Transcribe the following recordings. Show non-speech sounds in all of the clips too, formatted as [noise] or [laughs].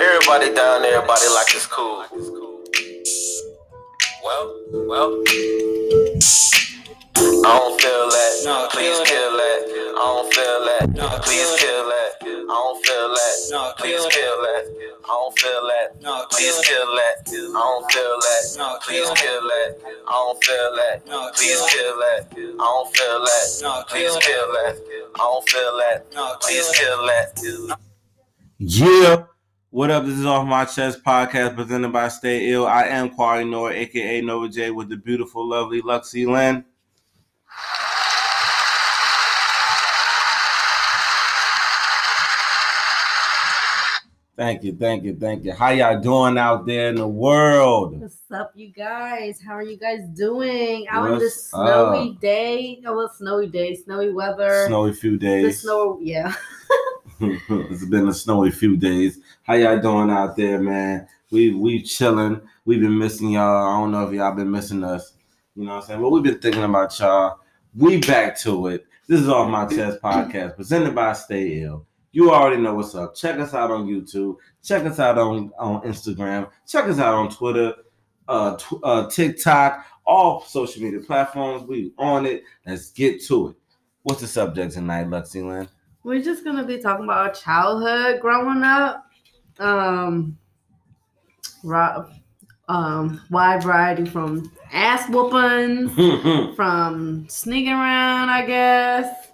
Everybody down there, everybody like it's cool. Well, well. I don't feel that. No, Please kill that. I don't feel that. No, Please kill that. I don't feel that. No, Please kill that. I don't feel that. No, Please kill that. I don't feel that. No, Please kill that. I don't feel that. No, Please kill that. I don't feel that. No, Please kill that. I don't feel that. No, Please kill that. Yeah. What up? This is Off My Chest podcast presented by Stay Ill. I am Quarry Nora, aka Nova J, with the beautiful, lovely Luxie Lynn. Thank you, thank you, thank you. How y'all doing out there in the world? What's up, you guys? How are you guys doing? Out on What's this snowy up? day. Oh, well, snowy day, snowy weather. Snowy few The days. snow, yeah. [laughs] [laughs] it's been a snowy few days. How y'all doing out there, man? We we chilling. We've been missing y'all. I don't know if y'all been missing us. You know what I'm saying? But we've been thinking about y'all. We back to it. This is off my chest podcast presented by Stay Ill. You already know what's up. Check us out on YouTube. Check us out on, on Instagram. Check us out on Twitter, uh, tw- uh, TikTok, all social media platforms. We on it. Let's get to it. What's the subject tonight, Luxie Lynn? We're just gonna be talking about our childhood growing up. Um, um, wide variety from ass whoopings, [laughs] from sneaking around, I guess,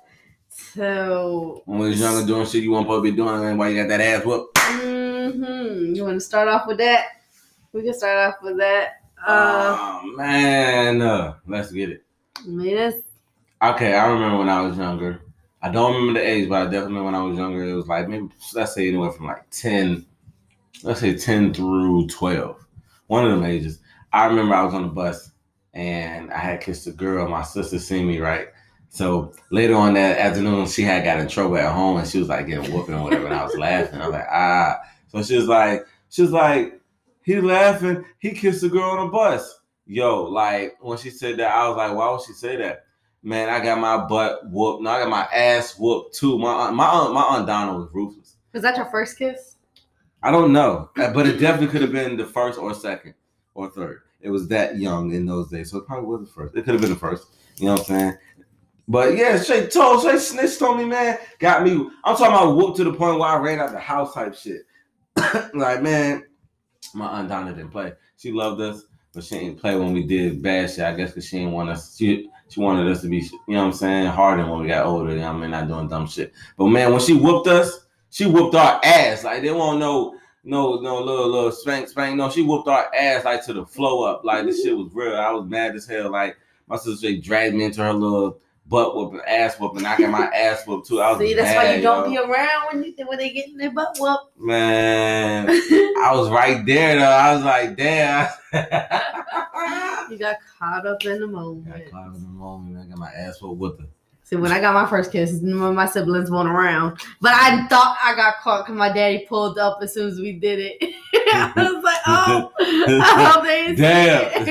to When was younger doing shit you weren't to be doing, and why you got that ass whoop? hmm You want to start off with that? We can start off with that. Uh, oh man, uh, let's get it. It's Okay, I remember when I was younger. I don't remember the age, but I definitely when I was younger. It was like maybe let's say anywhere from like ten, let's say ten through twelve. One of them ages. I remember I was on the bus and I had kissed a girl. My sister seen me right. So later on that afternoon, she had got in trouble at home and she was like getting whooping or whatever. And I was laughing. I was like, ah. So she was like, she was like, he laughing. He kissed a girl on the bus. Yo, like when she said that, I was like, why would she say that? Man, I got my butt whooped. No, I got my ass whooped too. My aunt, my aunt, my aunt Donna was ruthless. was that your first kiss? I don't know, uh, but it definitely could have been the first or second or third. It was that young in those days, so it probably was the first. It could have been the first. You know what I'm saying? But yeah, straight told, straight snitched on me, man. Got me. I'm talking about whooped to the point where I ran out the house type shit. [coughs] like man, my aunt Donna didn't play. She loved us, but she didn't play when we did bad shit. I guess because she didn't want us. She she wanted us to be, you know what I'm saying, hardened when we got older. You know what I mean, not doing dumb shit. But man, when she whooped us, she whooped our ass. Like they won't know no no little little spank spank. No, she whooped our ass like to the flow up. Like this shit was real. I was mad as hell. Like my sister dragged me into her little butt whooping, ass whooping. I got my [laughs] ass whooped too. I was See, that's mad, why you don't yo. be around when you when they getting their butt whooped. Man, [laughs] I was right there though. I was like, damn. [laughs] you got caught up in the moment. Got caught in the moment. I got my ass whooped with her. See, when I got my first kiss, none of my siblings weren't around, but I thought I got caught because my daddy pulled up as soon as we did it. [laughs] I was like, oh, I [laughs] hope they Damn.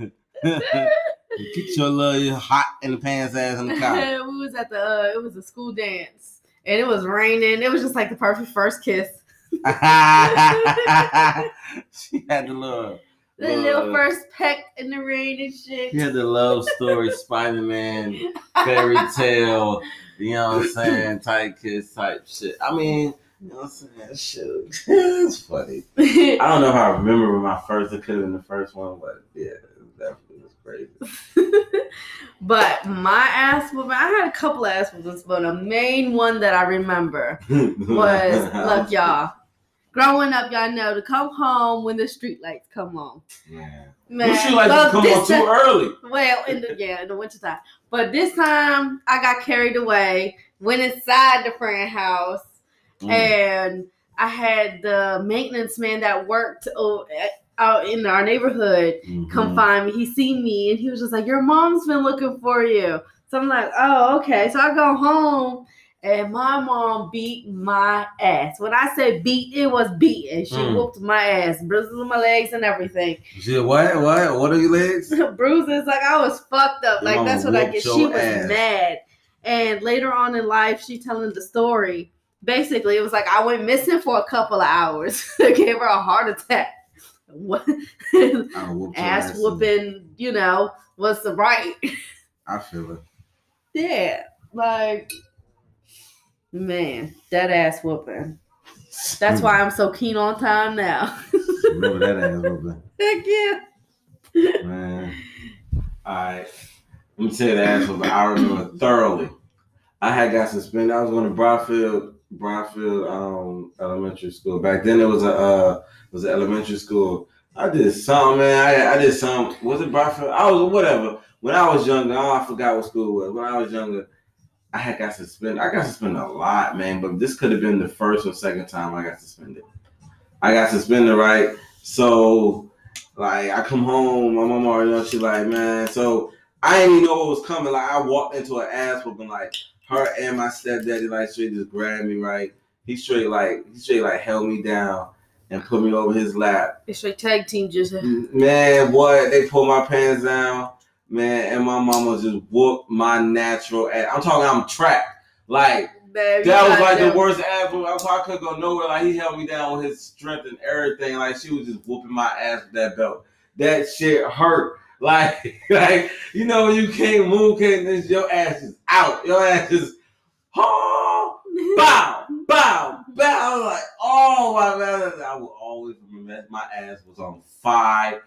[laughs] it. Get your little hot in the pants ass in the car. we was at the uh, it was a school dance and it was raining. It was just like the perfect first kiss. she had the little, The little first peck in the rain and shit. she had the love story, [laughs] Spider Man, fairy tale, you know what I'm saying, type kiss type shit. I mean, you know what I'm saying, shit, [laughs] it's funny. I don't know if I remember my first, it could have been the first one, but yeah, it definitely was crazy. [laughs] but my ass whooping, I had a couple ass whoopings, but the main one that I remember was look, y'all. Growing up, y'all know to come home when the street lights come on. Man. Man, like but to come on too early. Well, in the yeah, in the wintertime. But this time I got carried away, went inside the friend house, Mm. and I had the maintenance man that worked out in our neighborhood come Mhm. find me. He seen me and he was just like, Your mom's been looking for you. So I'm like, Oh, okay. So I go home and my mom beat my ass. When I say beat, it was beating. She Mm. whooped my ass, bruises on my legs and everything. She said, what? What? What are your legs? [laughs] bruises. Like I was fucked up. Your Like that's what I get. She was ass. mad. And later on in life, she telling the story basically, it was like I went missing for a couple of hours. [laughs] gave her a heart attack. What I whooped your [laughs] ass ass. whooping, you know, was the right. I feel it. Yeah, like man, that ass whooping. That's why I'm so keen on time now. [laughs] Remember that ass whooping. Heck yeah. Man. Alright. Let me tell you the ass whooping. I remember thoroughly. I had got suspended. I was going to Broadfield, Broadfield um, Elementary School. Back then it was a uh, it was an elementary school. I did something, man. I, I did something. Was it Broadfield? I was whatever. When I was younger, oh, I forgot what school it was. When I was younger, I had got suspended. I got suspended a lot, man. But this could have been the first or second time I got suspended. I got suspended, right? So, like, I come home, my mom already knows. She like, man. So I didn't even know what was coming. Like, I walked into an ass whooping, like her and my stepdaddy, like, straight just grabbed me, right? He straight like he straight like held me down and put me over his lap. It's like tag team just Man, what? They pulled my pants down, man, and my mama just whooped my natural ass. I'm talking, I'm trapped. Like, you that was like the worst ass whoop. I I couldn't go nowhere. Like, he held me down with his strength and everything. Like, she was just whooping my ass with that belt. That shit hurt. [laughs] Like, like you know, you can't move, can't, this, your ass is out. Your ass is, oh, bow, bow, bow. I was like, oh my man, I will always remember that. My ass was on fire.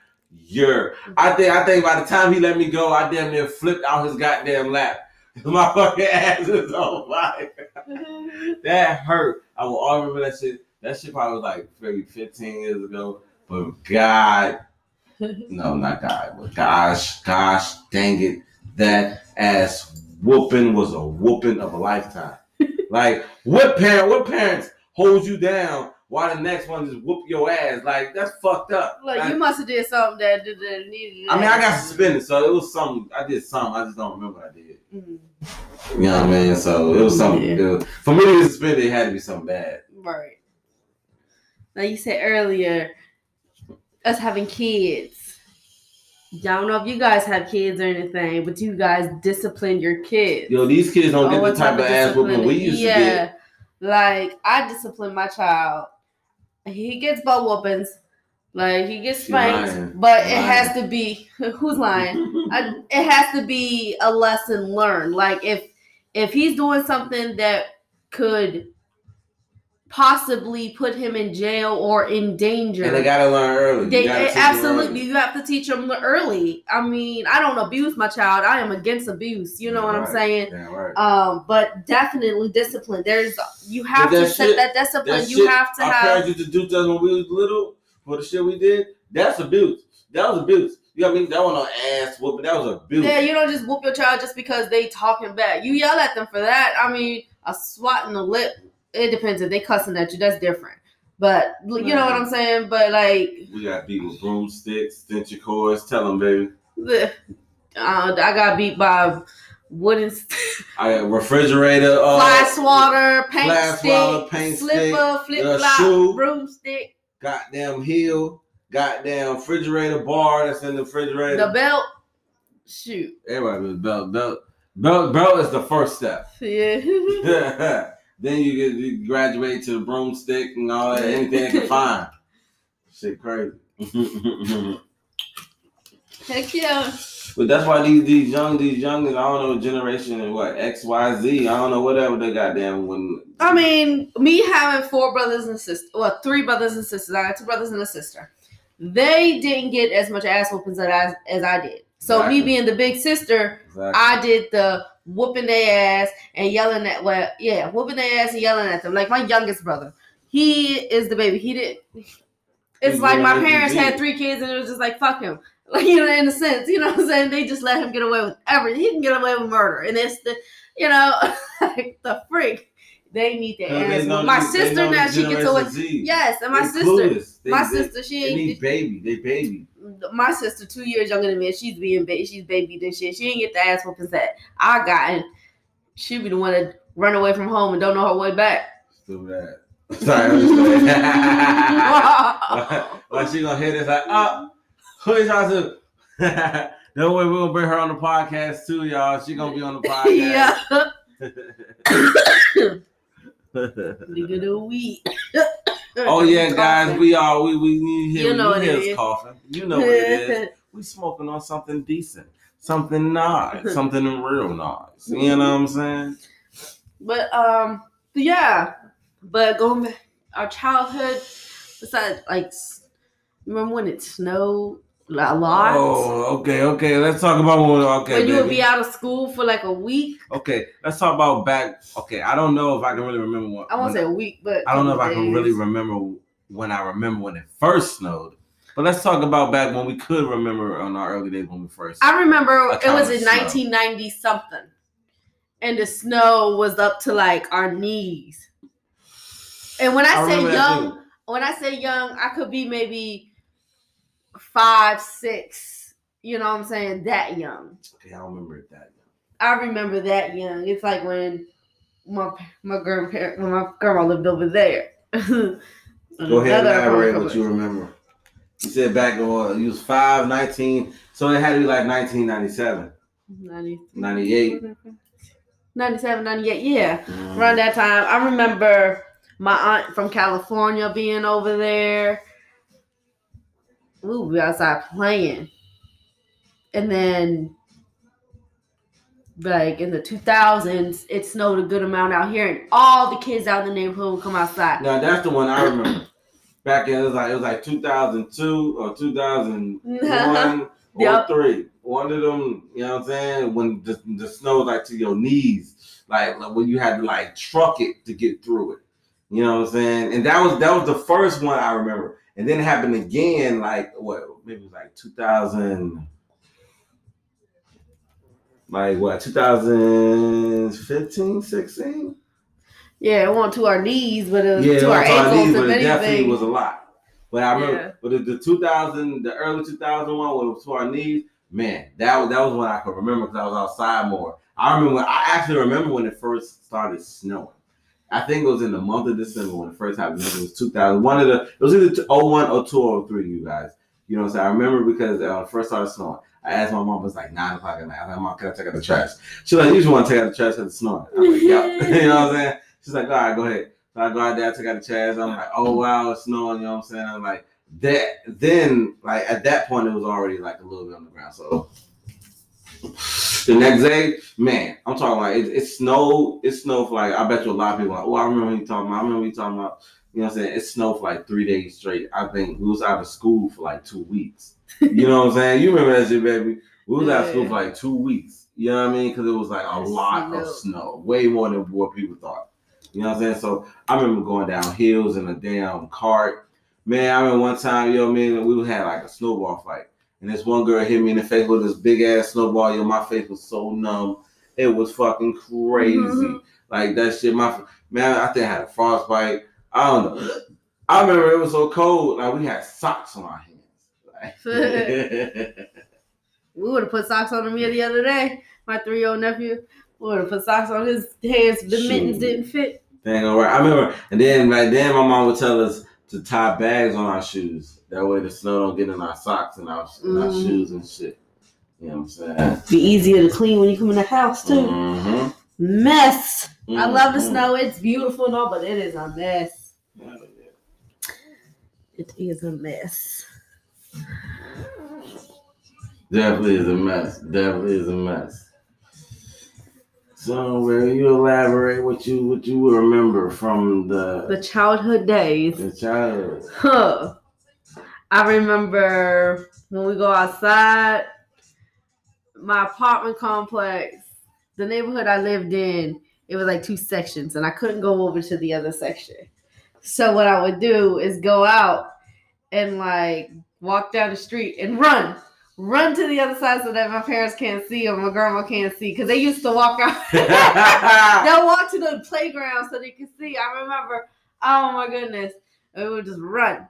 I mm-hmm. think I think by the time he let me go, I damn near flipped out his goddamn lap. [laughs] My fucking ass is on fire. [laughs] That hurt. I will always remember that shit. That shit probably was like maybe 15 years ago. But God, [laughs] no, not God, but gosh, gosh, dang it, that ass whooping was a whooping of a lifetime. like, what parent, what parents hold you down while the next one just whoop your ass? Like, that's fucked up. Like Like, you must have did something that, that, needed. I mean, I got suspended, so it was something. I did something. I just don't remember what I did. Mhm. You know what I mean? So it was something. Yeah. it was- for me to get suspended, it had to be something bad. Right. Like you said earlier, us having kids. I don't know if you guys have kids or anything, but you guys discipline your kids. Yo, these kids don't Oh, get the type of ass discipline? whooping we used yeah. to get. Like I discipline my child. He gets butt whoopings. Like he gets spanked, but it has to be [laughs] who's lying? I, it has to be a lesson learned. Like if if he's doing something that could possibly put him in jail or in danger. and they gotta learn early. You They, gotta teach absolutely, you have to teach them early. I mean, I don't abuse my child. I am against abuse. You know what I'm saying? Yeah, right. Um, but definitely discipline. There's you have to that set shit- that discipline. That you shit have to our have. parents used to do us when we was little for the shit we did. That's abuse. That was abuse. You know what I mean? That was no ass whooping. That was abuse. Yeah, you don't just whoop your child just because they talking back. You yell at them for that. I mean, a swat in the lip. It depends if they cussing at you. That's different. But you know what I'm saying. But like, We got beat with broomsticks, extension cords. Tell them, baby. the, [laughs] uh, I got beat by wooden st- I got refrigerator. Uh, fly swatter, paint fly stick, swatter, paint slipper, flip uh, flop, shoe. broomstick, Goddamn heel. Goddamn refrigerator bar that's in the refrigerator. the belt. Shoot. Everybody was belt. Belt. Belt. Belt is the first step. [laughs] Yeah. [laughs] then you get you graduate to the broomstick and all that, anything they can [laughs] find. Shit crazy. [laughs] Heck yeah. but that's why these these young these young I don't know generation and what X Y Z I don't know whatever they goddamn when I mean, me having four brothers and sisters, well, three brothers and sisters. I got two brothers and a sister. They didn't get as much ass whoopings as I, as I did. So me being the big sister, exactly. I did the whooping their ass and yelling at well, yeah, whooping their ass and yelling at them. Like my youngest brother, he is the baby. He did. It's like my doing what he parents had three kids and it was just like fuck him. [laughs] Like you know, in a sense, you know what I'm saying? They just let him get away with everything. He can get away with murder, and it's the, you know, [laughs] like the freak. They need their ass. know My they sister now she gets away. Z. Yes, and my They sister. My sister, she ain't. baby. They baby. My sister two years younger than me, she's being ba- she's babied and shit. She didn't get the ass whoopings that I got, and she be the one that run away from home and don't know her way back. Stupid ass. [laughs] Sorry, I'm just. Why [laughs] she gonna hit us like, oh, who is y'all to? [laughs] no way, we're gonna bring her on the podcast too, y'all. She gonna be on the podcast. yeah, [coughs] [coughs] Nigga the weed. [coughs] oh yeah, guys, we are we we need You know what we hear is. coughing. You know what it is. [laughs] We smoking on something decent, something nice, [laughs] something real nice. You know what I'm saying? But um, yeah. But going back, our childhood. Besides, like, remember when it snowed a lot? Oh, okay, okay. Let's talk about when. Okay, when you would be out of school for like a week. Okay, let's talk about back. Okay, I don't know if I can really remember what. I won't when- say a week, but I don't know if I can really remember when I remember when it first snowed. But let's talk about back when we could remember on our early days when we first. I remember it was in 1990 something, and the snow was up to like our knees. And when I, I say young, when I say young, I could be maybe five, six. You know what I'm saying? That young. Okay, I remember it that. Young. I remember that young. It's like when my my grandparent, when my grandma lived over there. [laughs] Go ahead and elaborate what you remember. You said back when you was 5, 19, so it had to be like 1997, 90, 98. 97, 98, yeah. Mhm. Around that time, I remember my aunt from California being over there. We would be outside playing. And then, like in the 2000s, it snowed a good amount out here, and all the kids out in the neighborhood would come outside. Now that's the one I remember. [clears throat] Back in it was like it was like 2002 or 2001 [laughs] or three. One of them, you know what I'm saying? When the, the snow was like to your knees, like, like when you had to like truck it to get through it. You know what I'm saying? And that was that was the first one I remember. And then it happened again, like what? Maybe it was like 2000. Like what? 2015, 16? Yeah, it wasn't to our knees, but it was Yeah, to it our ankles, these, if but it definitely was a lot. But I remember, Yeah. but the, the 2000, the early 2001 when it was to our knees, man, that was that was when I could remember because I was outside more. I remember when I actually remember when it first started snowing. I think it was in the month of December when it first happened. It was 2000. One of the it was either 01 or 2 or 03, you guys. You know what I'm saying? I remember because uh, it first started snowing. I asked my mom, it was like 9 o'clock at night. I was like, Mom, can I take out the trash? She's like, You just want to take out the trash because it's snowing. I'm like, Yeah. [laughs] you know what I'm saying? She's like, All right, go ahead. So I go out there, I take out the trash. I'm like, Oh, wow, it's snowing. You know what I'm saying? I'm like, that then, like, at that point, it was already like a little bit on the ground. So the next day, man, I'm talking like it, it snowed. It snowed for like I bet you a lot of people like, oh, I remember you talking about. I remember you talking about. You know what I'm saying? It snowed for like three days straight. I think we was out of school for like two weeks. You know what I'm saying? You remember that shit, baby? We was out of school for like two weeks. You know what I mean? Because it was like a lot of snow, way more than what people thought. You know what I'm saying? So I remember going down hills in a damn cart. Man, I remember one time, you know what yo, man, we had like a snowball fight. And this one girl hit me in the face with this big ass snowball. Yo, my face was so numb. It was fucking crazy. Mhm. Like that shit. My man, I think I had a frostbite. I don't know. I remember it was so cold. Like we had socks on our hands. Like, [laughs] [laughs] We would have put socks on him here the other day. My three year old nephew would have put socks on his hands. The mittens didn't fit. Dang, all right. I remember, and then right then, my mom would tell us to tie bags on our shoes. That way, the snow don't get in our socks and our, in our shoes and shit. You know what I'm saying? Be easier to clean when you come in the house too. Mhm. Mess. I love the snow. It's beautiful and all, but it is a mess. It is a mess. Definitely is a mess. Definitely is a mess. So, will you elaborate what you what you would remember from the The childhood days. the childhood? Huh. I remember when we go outside, my apartment complex, the neighborhood I lived in, it was like two sections, and I couldn't go over to the other section. So what I would do is go out and like walk down the street and run. Run to the other side so that my parents can't see or my grandma can't see. Because they used to walk out. [laughs] [laughs] They'll walk to the playground so they can see. I remember, oh my goodness, we would just run.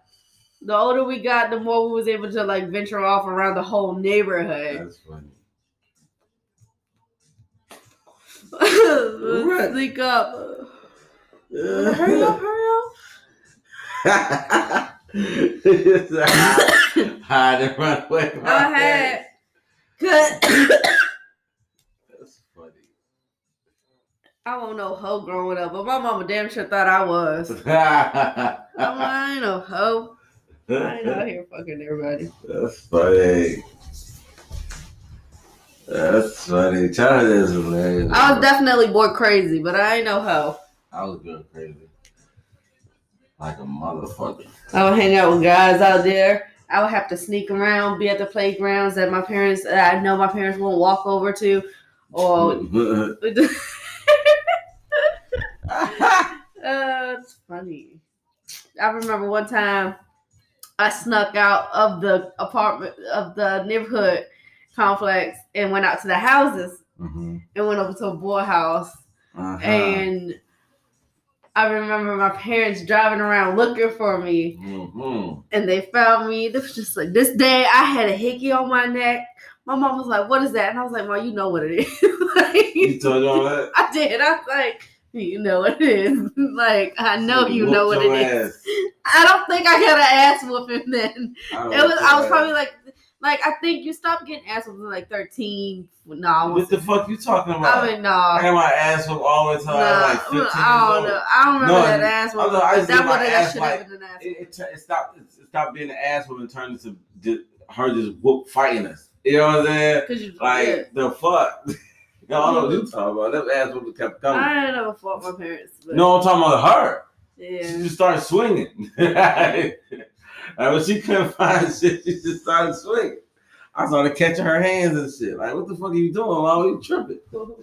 The older we got, the more we was able to like venture off around the whole neighborhood. That's funny. [laughs] Let's Right. up. Hurry up, hurry up. [laughs] Hide and run away. from Go ahead. parents. Good. That's funny. I won't know hoe growing up, but my mama damn sure thought I was. I'm [laughs] like, I ain't no hoe. I ain't out here fucking everybody. That's funny. That's funny. China is hilarious. I was definitely bored crazy, but I ain't no hoe. I was going crazy. Like a motherfucker. I would hang out with guys out there. I would have to sneak around, be at the playgrounds that my parents, that I know my parents won't walk over to, or [laughs] [laughs] Uh, it's funny. I remember one time I snuck out of the apartment of the neighborhood complex and went out to the houses Mhm. and went over to a boy house. Uh-huh. And I remember my parents driving around looking for me Mhm. and they found me. This was just like this day I had a hickey on my neck. My mom was like, What is that? And I was like, Mom, you know what it is. [laughs] like, You told you all that? [laughs] I did. I was like, you know what it is. [laughs] like, I know you know what it your is. I don't think I got an ass whooping [laughs] then. I It was I was probably like like I think you stopped getting ass whooping like thirteen. No, I What the fuck you talking about? I mean no. I had my ass whooped all the time. Nah, like 15 I don't old. know. I don't remember No, that ass whooping. I but used to That would ass should have been an ass. It, it, it stopped. It stopped being an ass whooping and turned into her just whoop fighting us. You know what I'm saying? You Like yeah. the fuck. [laughs] Y'all don't know what you mm-hmm. talking about. That ass whooping kept coming. I never fought my parents. But no, I'm talking about her. She just started swinging. [laughs] and when she couldn't find [laughs] shit, she just started swinging. I started catching her hands and shit. Like, what the fuck are you doing? Why are you tripping? [laughs]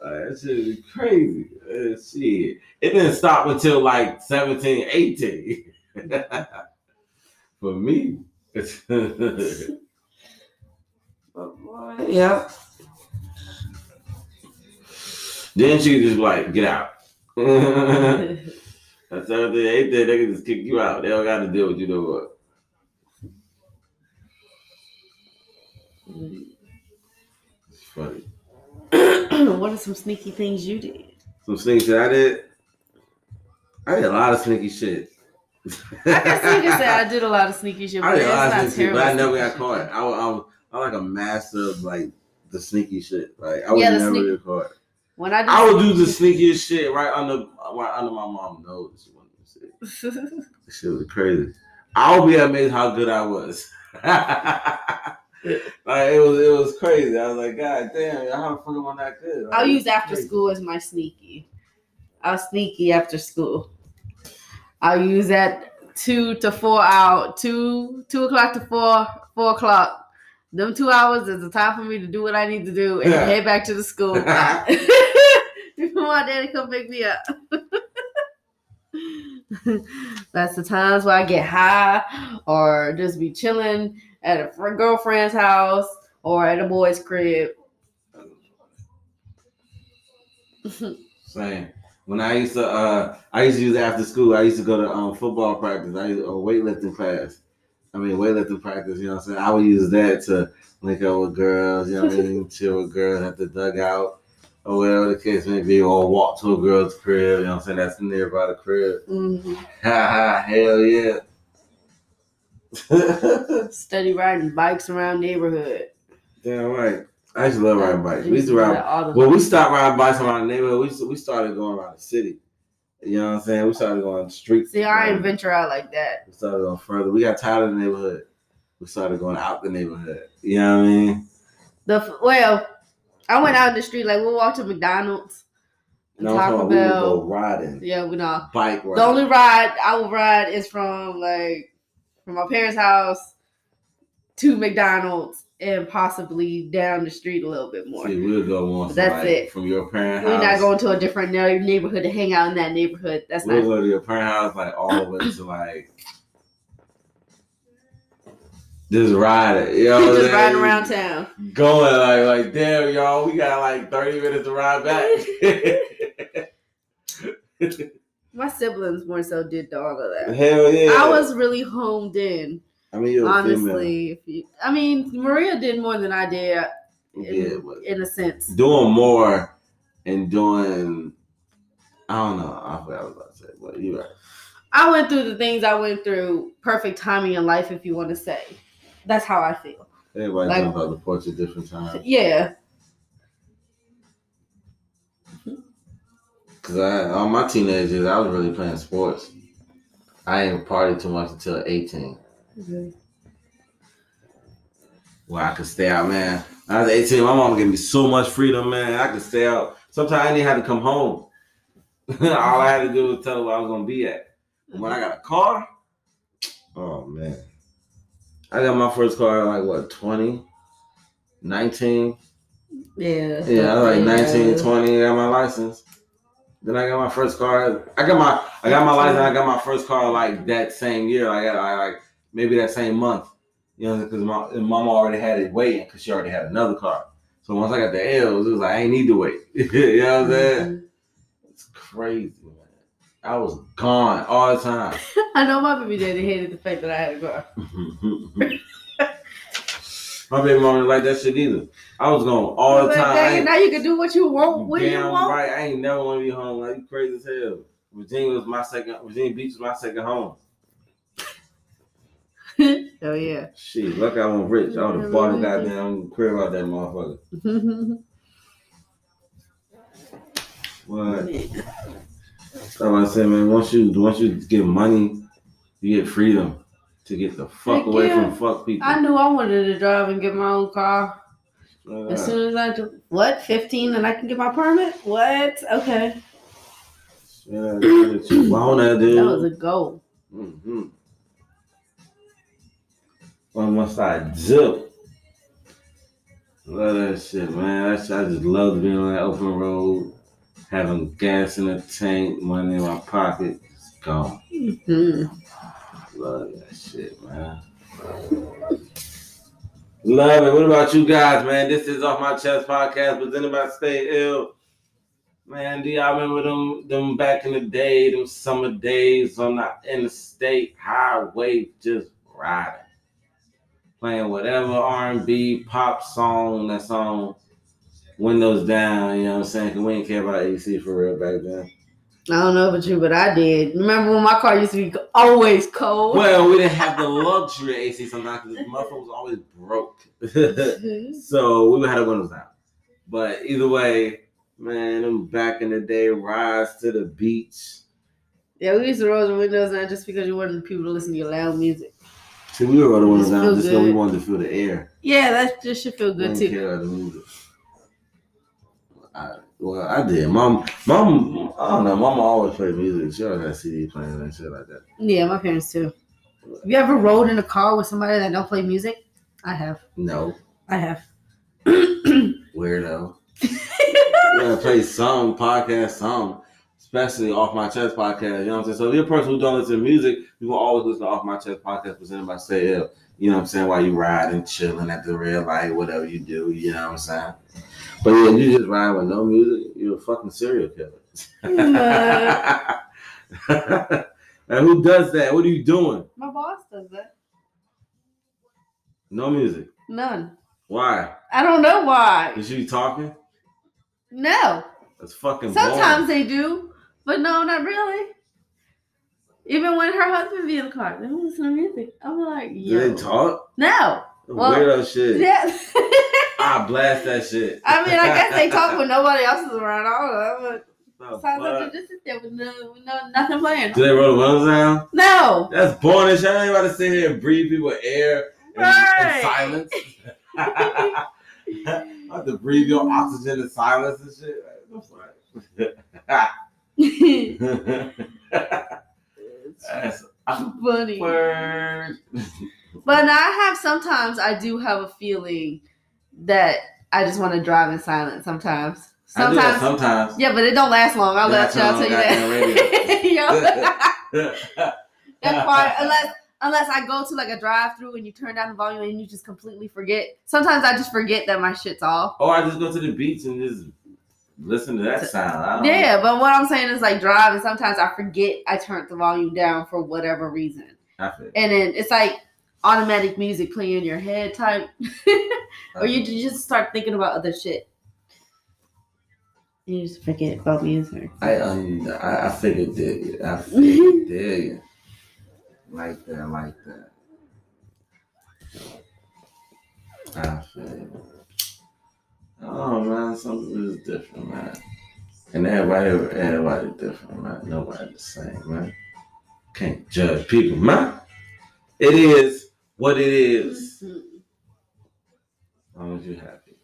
Like, that shit is crazy. Uh, shit. It didn't stop until like 17, 18. For me. But boy, yeah. then she just like, get out. That's everything. Eight day, they can just kick you out. They don't got to deal with you no more. It's funny. [clears throat] what are some sneaky things you did? Some sneaky shit I did. I did a lot of sneaky shit. I guess you can say I did a lot of sneaky shit, [laughs] I did a lot of sneaky shit, but I never got caught. I, was- I, I'm like a master of like the sneaky shit. Like I would Yeah, never sneak- caught. When I, I would do the sneakiest shit right under right under my mom's nose. Shit- [laughs] shit was crazy. I would be amazed how good I was. [laughs] like it was, it was crazy. I was like, God damn, how the fuck am I not good? Like, I'll use after crazy. school as my sneaky. I'll sneaky after school. I'll use that two to four out two two o'clock to four four o'clock. Them two hours is the time for me to do what I need to do and Yeah. head back to the school. [laughs] Before my daddy come pick me up. [laughs] That's the times where I get high or just be chilling at a fr- girlfriend's house or at a boy's crib. [laughs] Same. When I used to, uh, I used to use after school. I used to go to um, football practice. I used, to, or weightlifting class. I mean, weightlifting practice. You know what I'm saying? I would use that to link up with girls. You know what I mean? [laughs] Chill with girls at the dugout or whatever the case may be, or walk to a girl's crib. You know what I'm saying? That's nearby the crib. Mhm. Ha ha! Hell yeah! [laughs] Steady riding bikes around neighborhood. Damn right. I used to love riding bikes. We used to ride that all the Well, we stopped riding bikes around the neighborhood. We, to- we started going around the city. You know what I'm saying? We started going streets. See, I ain't venture out like that. We started going further. We got tired of the neighborhood. We started going out the neighborhood. You know what I mean? The well, I went out in the street like we'll walk to McDonald's, No, Taco talking about we Bell. go riding, Yeah, we know. bike ride. The only ride I will ride is from like from my parents' house to McDonald's and possibly down the street a little bit more. See, we'll go once. That's like, it. From your parent We're house. not going to a different neighborhood to hang out in that neighborhood. That's We'll not. go to your parent house like all the way to like. Just ride it. You know [laughs] Just riding around town. Going like like damn y'all, we got like 30 minutes to ride back. [laughs] My siblings more so did all of that. Hell yeah. I was really homed in, I mean, honestly. If you, I mean, Maria did more than I did, uh, in, Yeah, in a sense. doing more and doing, I don't know. I forgot what I was about to say, but you right. I went through the things I went through. Perfect timing in life, if you want to say. That's how I feel. Everybody Like- jump out the porch at different times. Yeah. Cause I all my teenage years I was really playing sports. I didn't party too much until 18. Mm-hmm. Where I could stay out, man. I was 18, my mom gave me so much freedom, man. I could stay out. Sometimes I didn't have to come home. [laughs] All I had to do was tell her where I was gonna be at. When I got a car, oh man. I got my first car like what 20, 19. Yeah. Yeah, I like 19, 20, I got my license. Then I got my first car. I got my I got my license. I got my first car like that same year. I got I, like maybe that same month. You know, because my mama already had it waiting because she already had another car. So once I got the L's, it was like I ain't need to wait. [laughs] you know what I'm saying? Mm-hmm. It's crazy, man. I was gone all the time. [laughs] I know my baby daddy hated the fact that I had a car. [laughs] my baby mama didn't like that shit either. I was gone all the But time. I now you can do what you want when you Damn want. right. I ain't never want to be home. Like you crazy as hell. Virginia was my second. Virginia Beach was my second home. [laughs] oh yeah. Shit, look, I was rich. I would have bought a goddamn crib out that motherfucker. What? That's what I said, man. Once you once you get money, you get freedom to get the fuck Heck away yeah. from fuck people. I knew I wanted to drive and get my own car as soon as I do. What? Fifteen and I can get my permit? What? Okay. Straight up. What you want that, dude? That was a goal. Mm-hmm. On one side, zip. Love that shit, man. I just love being on that open road, having gas in the tank, money in my pocket. It's gone. hmm Love that shit, man. Love it. What about you guys, man? This is Off My Chest podcast presented by Stay Ill. Man, do y'all remember them them back in the day, them summer days on the interstate highway just riding. Playing whatever R&B pop song that's on windows down, you know what I'm saying? Cause we didn't care about AC for real back then. I don't know about you, but I did. Remember when my car used to be always cold? Well, we didn't have the luxury of AC sometimes because the motherfucker was always broke. Mm-hmm. [laughs] so we would have the windows down. But either way, man, them back in the day rides to the beach. yeah, we used to roll the windows down just because you wanted people to listen to your loud music. See, we would roll the windows down just because we wanted to feel the air. Yeah, that just should feel good too. I, well, I did. Mom, mom, I don't know. Mama always played music. She always had CD playing and shit like that. Yeah, my parents too. Have you ever rode in a car with somebody that don't play music? I have. No, I have. [coughs] weirdo. You gotta play some podcast, some, especially off my chest podcast. You know what I'm saying? So if you're a person who don't listen to music, you will always listen to off my chest podcast presented by Stay Ill. You know what I'm saying? While you riding, chilling at the red light, whatever you do. You know what I'm saying? But yeah, you just ride with no music, you're a fucking serial killer. [laughs] and who does that? What are you doing? My boss does that. No music. None. Why? I don't know why. Is she talking? No. That's fucking boring. Sometimes they do, but no, not really. Even when her husband be in the car, they don't listen to music. I'm like, yo. they talk? No. Well, Weirdo shit. Yeah. [laughs] I blast that shit. I mean, I guess they [laughs] talk when nobody else is around. I don't know. But sounds like fuck? they just sit there with no, with no nothing playing. Do they roll the windows down? No. That's boring as shit. I ain't about to sit here and breathe people air and, Right. and silence. [laughs] [laughs] I have to breathe your oxygen in silence and shit. That's Funny. awkward. But I have sometimes I do have a feeling that I just want to drive in silence sometimes. That Sometimes. sometimes. Yeah, but it don't last long. I'll Yeah, let y'all tell you that. Yo. That's quiet. Unless unless I go to like a drive through and you turn down the volume and you just completely forget. Sometimes I just forget that my shit's off. or I just go to the beach and just listen to that sound. Yeah, but what I'm saying is like driving, sometimes I forget I turned the volume down for whatever reason. And then it's like automatic music playing in your head type. [laughs] or you just start thinking about other shit. You just forget about music. I um I, I figured that I figured [laughs] that like that like that. I feel. Oh man, something is different, man. And everybody, everybody different, man. Nobody the same, man. Can't judge people, man. It is what it is. As long as you're happy.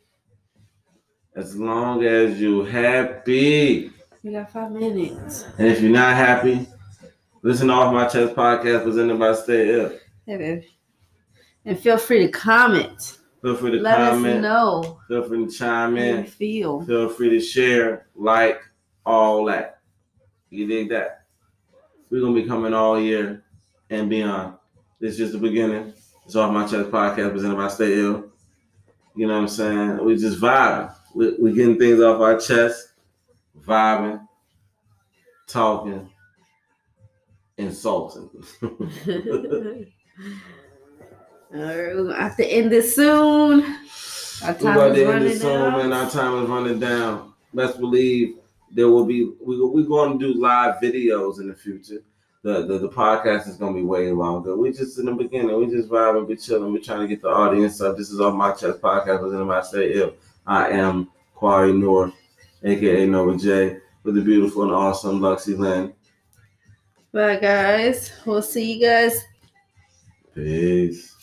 As long as you're happy. We got five minutes. And if you're not happy, listen to Off My Chest podcast presented by Stay Up. Hey, baby. And feel free to comment. Feel free to Let comment. us know Feel free to chime in. feel. Feel free to share, like, all that. You dig that? We're gonna be coming all year and beyond. This is just the beginning. It's off my chest podcast presented by Stay Ill. You know what I'm saying? We just vibing. We we getting things off our chest, vibing, talking, insulting. [laughs] All right, we're gonna have to end this soon. Our We're time about is to end running this soon, man. Our time is running down. Best believe there will be we we're going to do live videos in the future. The, the the podcast is going to be way longer. We just in the beginning. We just vibing, we chilling. We're trying to get the audience up. This is off my chest podcast. Presented by Stay Ill. I am Quarry North, aka Nova J, with the beautiful and awesome Luxie Lynn. Bye, guys. We'll see you guys Peace.